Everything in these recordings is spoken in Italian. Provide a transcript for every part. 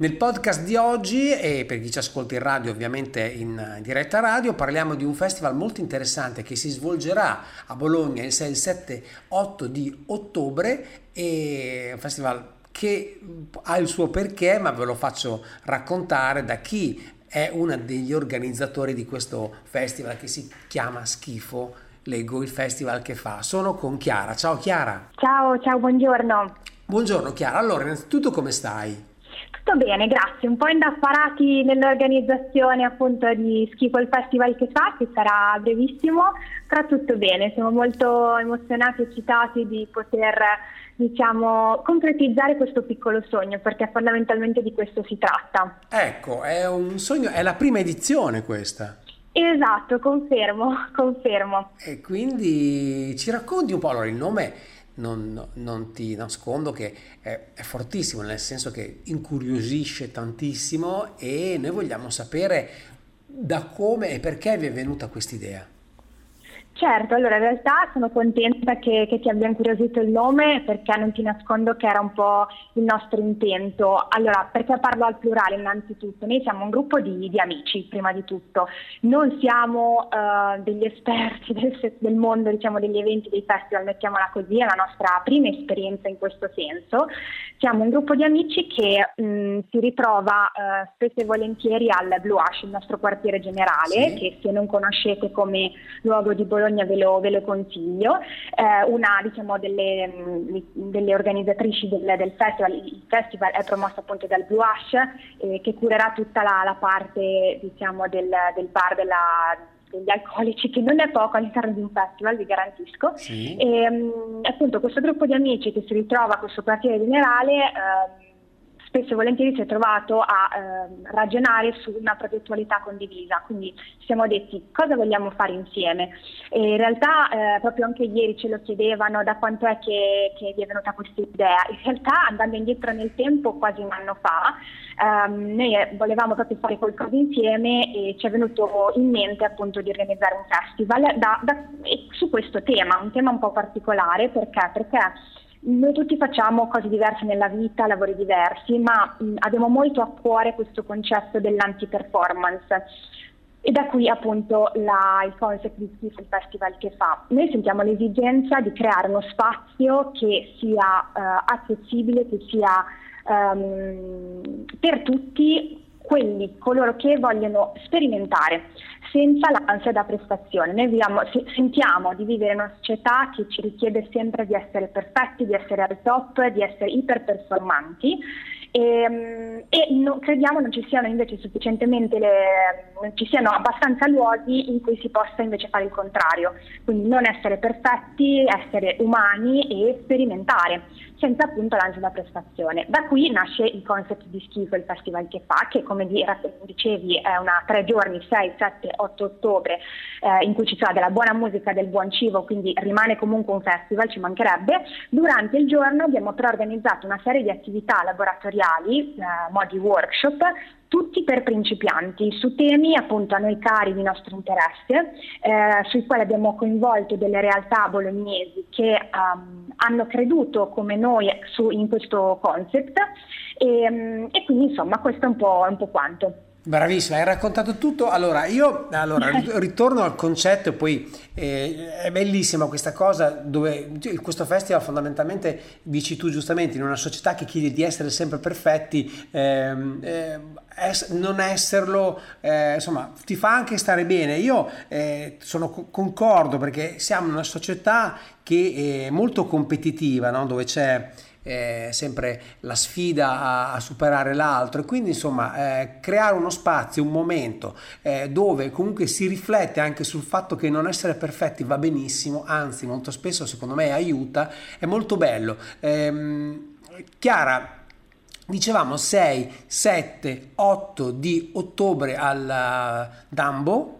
Nel podcast di oggi, e per chi ci ascolta in radio, ovviamente in diretta radio, parliamo di un festival molto interessante che si svolgerà a Bologna il 6, il 7, 8 di ottobre. È un festival che ha il suo perché, ma ve lo faccio raccontare da chi è uno degli organizzatori di questo festival che si chiama Schifo. Leggo il festival che fa. Sono con Chiara. Ciao Chiara. Ciao, ciao, buongiorno. Buongiorno Chiara. Allora, innanzitutto come stai? Tutto bene, grazie. Un po' indaffarati nell'organizzazione appunto di Schifo il Festival che fa, che sarà brevissimo, però tutto bene. Siamo molto emozionati e eccitati di poter diciamo, concretizzare questo piccolo sogno, perché fondamentalmente di questo si tratta. Ecco, è un sogno, è la prima edizione questa. Esatto, confermo, confermo. E quindi ci racconti un po', allora il nome non, non ti nascondo che è, è, fortissimo, nel senso che incuriosisce tantissimo e noi vogliamo sapere da come e perché vi è venuta questa idea. Certo, allora in realtà sono contenta che, che, ti abbia incuriosito il nome perché non ti nascondo che era un po' il nostro intento. Allora, perché parlo al plurale innanzitutto? Noi siamo un gruppo di, di amici, prima di tutto. Non siamo uh, degli esperti del, del, mondo, diciamo, degli eventi, dei festival, mettiamola così, è la nostra prima esperienza in questo senso. Siamo un gruppo di amici che mh, mm, si ritrova uh, spesso e volentieri al Blue Ash, il nostro quartiere generale, sì. che se non conoscete come luogo di Bologna Bologna ve lo, ve lo consiglio, eh, una diciamo, delle, mm, delle, organizzatrici del, del, festival, il festival è promosso appunto dal Blue Ash eh, che curerà tutta la, la parte diciamo, del, del bar della, degli alcolici, che non è poco all'interno di un festival, vi garantisco. Sì. E, um, appunto questo gruppo di amici che si ritrova a questo quartiere generale uh, spesso e volentieri si è trovato a eh, ragionare su una progettualità condivisa, quindi ci siamo detti cosa vogliamo fare insieme? E in realtà eh, proprio anche ieri ce lo chiedevano da quanto è che, che vi è venuta questa idea, in realtà andando indietro nel tempo quasi un anno fa ehm, noi volevamo proprio fare qualcosa insieme e ci è venuto in mente appunto di organizzare un festival da, da, su questo tema, un tema un po' particolare. Perché? perché noi tutti facciamo cose diverse nella vita, lavori diversi, ma mh, abbiamo molto a cuore questo concetto dell'anti-performance. E da qui appunto la, il concept di il festival che fa. Noi sentiamo l'esigenza di creare uno spazio che sia uh, accessibile, che sia um, per tutti quelli, coloro che vogliono sperimentare senza l'ansia da prestazione. Noi viviamo, sentiamo di vivere in una società che ci richiede sempre di essere perfetti, di essere al top, di essere iperperformanti e, ehm, e no, crediamo non ci siano invece sufficientemente le, non ci siano abbastanza luoghi in cui si possa invece fare il contrario, quindi non essere perfetti, essere umani e sperimentare senza appunto l'ansia da prestazione. Da qui nasce il concept di schifo, il festival che fa, che come dicevi è una tre giorni, 6, 7, 8 ottobre, eh, in cui ci sarà della buona musica, del buon cibo, quindi rimane comunque un festival, ci mancherebbe. Durante il giorno abbiamo però organizzato una serie di attività laboratoriali, eh, modi workshop, tutti per principianti, su temi appunto a noi cari di nostro interesse, eh, sui quali abbiamo coinvolto delle realtà bolognesi che um, hanno creduto come noi su, in questo concept e, um, e, quindi insomma questo è un po', un po quanto. Bravissima, hai raccontato tutto. Allora, io allora, ritorno al concetto e poi eh, è bellissima questa cosa dove questo festival fondamentalmente, dici tu giustamente, in una società che chiede di essere sempre perfetti, ehm, eh, es- non esserlo, eh, insomma, ti fa anche stare bene. Io eh, sono concordo perché siamo una società che è molto competitiva, no? dove c'è eh, sempre la sfida a, a, superare l'altro e quindi insomma eh, creare uno spazio, un momento eh, dove comunque si riflette anche sul fatto che non essere perfetti va benissimo, anzi molto spesso secondo me aiuta, è molto bello. Ehm, Chiara, dicevamo 6, 7, 8 di ottobre al Dambo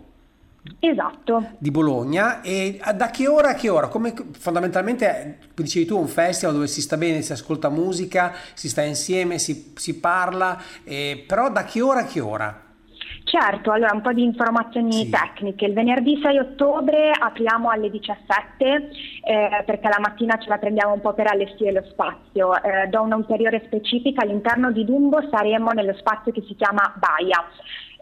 Esatto. Di Bologna e da che ora a che ora? Come fondamentalmente dicevi tu, un festival dove si sta bene, si ascolta musica, si sta insieme, si, si parla, eh, però da che ora a che ora? Certo, allora un po' di informazioni sì. tecniche. Il venerdì 6 ottobre apriamo alle 17 eh, perché la mattina ce la prendiamo un po' per allestire lo spazio. Eh, do un'ulteriore specifica, all'interno di Dumbo saremo nello spazio che si chiama Baia.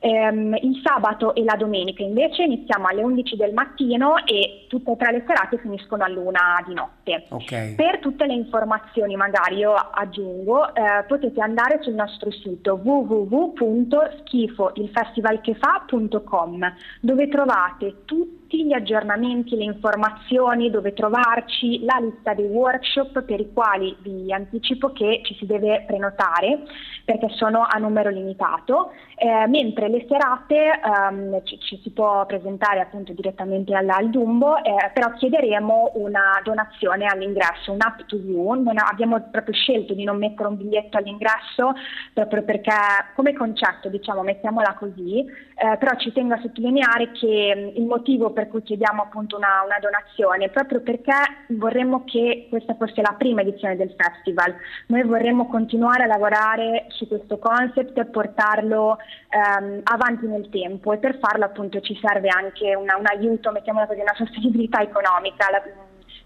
Ehm, il sabato e la domenica invece iniziamo alle 11 del mattino e tutte e tre le serate finiscono all'una di notte. Okay. Per tutte le informazioni, magari io aggiungo, eh, potete andare sul nostro sito www.schifoilfestivalchefa.com dove trovate tutti tutti gli aggiornamenti, le informazioni, dove trovarci, la lista dei workshop per i quali vi anticipo che ci si deve prenotare perché sono a numero limitato, eh, mentre le serate ehm, ci, ci, si può presentare appunto direttamente al, al Dumbo, eh, però chiederemo una donazione all'ingresso, un up to you, non abbiamo proprio scelto di non mettere un biglietto all'ingresso proprio perché come concetto diciamo mettiamola così, eh, però ci tengo a sottolineare che il motivo per cui chiediamo appunto una, una, donazione, proprio perché vorremmo che questa fosse la prima edizione del festival. Noi vorremmo continuare a lavorare su questo concept e portarlo ehm, avanti nel tempo e per farlo appunto ci serve anche una, un aiuto, mettiamola così, una sostenibilità economica, la,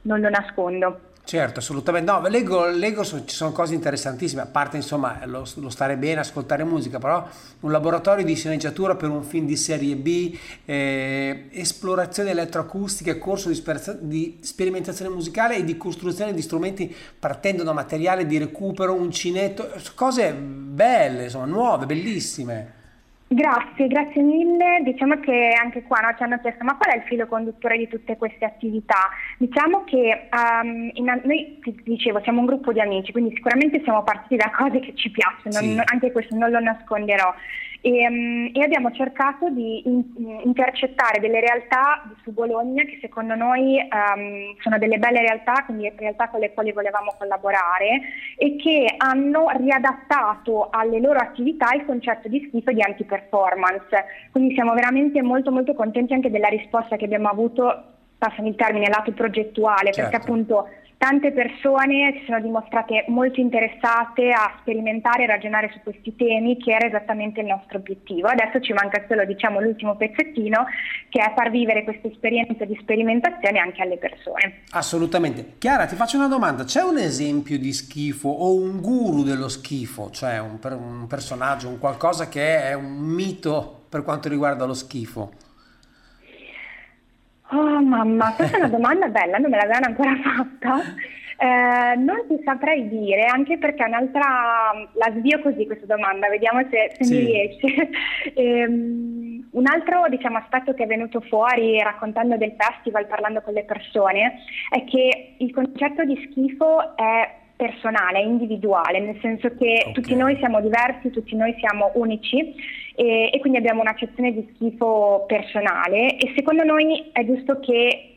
non lo nascondo. Certo, assolutamente. No, leggo, leggo ci sono cose interessantissime, a parte insomma lo, lo, stare bene, ascoltare musica, però un laboratorio di sceneggiatura per un film di serie B, eh, esplorazione elettroacustica, corso di, sper- di, sperimentazione musicale e di costruzione di strumenti partendo da materiale di recupero, uncinetto, cose belle, insomma, nuove, bellissime. Grazie, grazie mille. Diciamo che anche qua no, ci hanno chiesto ma qual è il filo conduttore di tutte queste attività? Diciamo che um, in, noi, ti dicevo, siamo un gruppo di amici, quindi sicuramente siamo partiti da cose che ci piacciono, sì. non, anche questo non lo nasconderò. E, um, e abbiamo cercato di in, intercettare delle realtà su Bologna che secondo noi um, sono delle belle realtà, quindi realtà con le quali volevamo collaborare e che hanno riadattato alle loro attività il concetto di schifo e di anti-performance. Quindi siamo veramente molto molto contenti anche della risposta che abbiamo avuto passami il termine, lato progettuale, certo. perché appunto tante persone si sono dimostrate molto interessate a sperimentare e ragionare su questi temi, che era esattamente il nostro obiettivo. Adesso ci manca solo diciamo, l'ultimo pezzettino, che è far vivere questa esperienza di sperimentazione anche alle persone. Assolutamente. Chiara, ti faccio una domanda. C'è un esempio di schifo o un guru dello schifo, cioè un, un personaggio, un qualcosa che è un mito per quanto riguarda lo schifo? Mamma, questa è una domanda bella, non me l'avevano ancora fatta. Eh, non ti saprei dire, anche perché un'altra, la svio così questa domanda, vediamo se, se sì. mi riesce. ehm, un altro diciamo, aspetto che è venuto fuori raccontando del festival, parlando con le persone, è che il concetto di schifo è personale, è individuale, nel senso che okay. tutti noi siamo diversi, tutti noi siamo unici e, e quindi abbiamo un'accezione di schifo personale e secondo noi è giusto che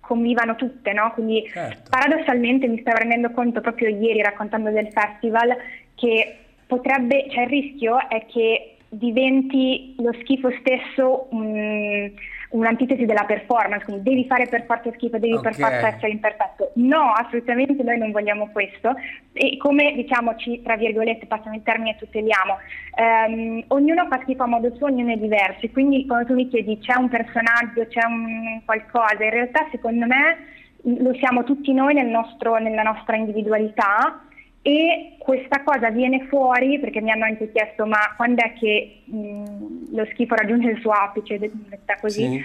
convivano tutte, no? Quindi certo. paradossalmente mi stavo rendendo conto proprio ieri raccontando del festival che potrebbe, cioè il rischio è che diventi lo schifo stesso um, un'antitesi della performance, quindi devi fare per forza schifo, devi okay. per forza essere imperfetto. No, assolutamente noi non vogliamo questo e come diciamo ci, tra virgolette, passano il termine e tuteliamo, ehm, ognuno fa schifo a modo suo, ognuno è diverso, quindi quando tu mi chiedi c'è un personaggio, c'è un qualcosa, in realtà secondo me lo siamo tutti noi nel nostro, nella nostra individualità e questa cosa viene fuori perché mi hanno anche chiesto ma quando è che mh, lo schifo raggiunge il suo apice, detta così. Sì.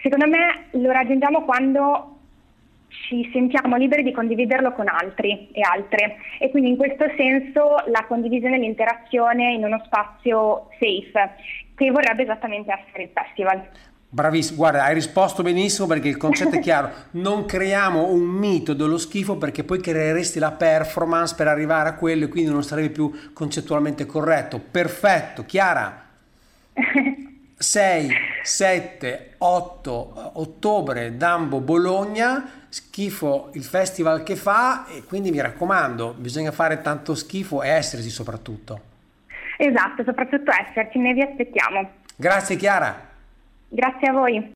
Secondo me lo raggiungiamo quando ci sentiamo liberi di condividerlo con altri e altre e quindi in questo senso la condivisione e l'interazione in uno spazio safe che vorrebbe esattamente essere il festival. Bravissimo, guarda, hai risposto benissimo perché il concetto è chiaro. Non creiamo un mito dello schifo perché poi creeresti la performance per arrivare a quello e quindi non sarebbe più concettualmente corretto. Perfetto, Chiara. 6, 7, 8 ottobre Dambo Bologna, schifo il festival che fa e quindi mi raccomando, bisogna fare tanto schifo e essersi soprattutto. Esatto, soprattutto esserci, ne vi aspettiamo. Grazie Chiara. Grazie a voi.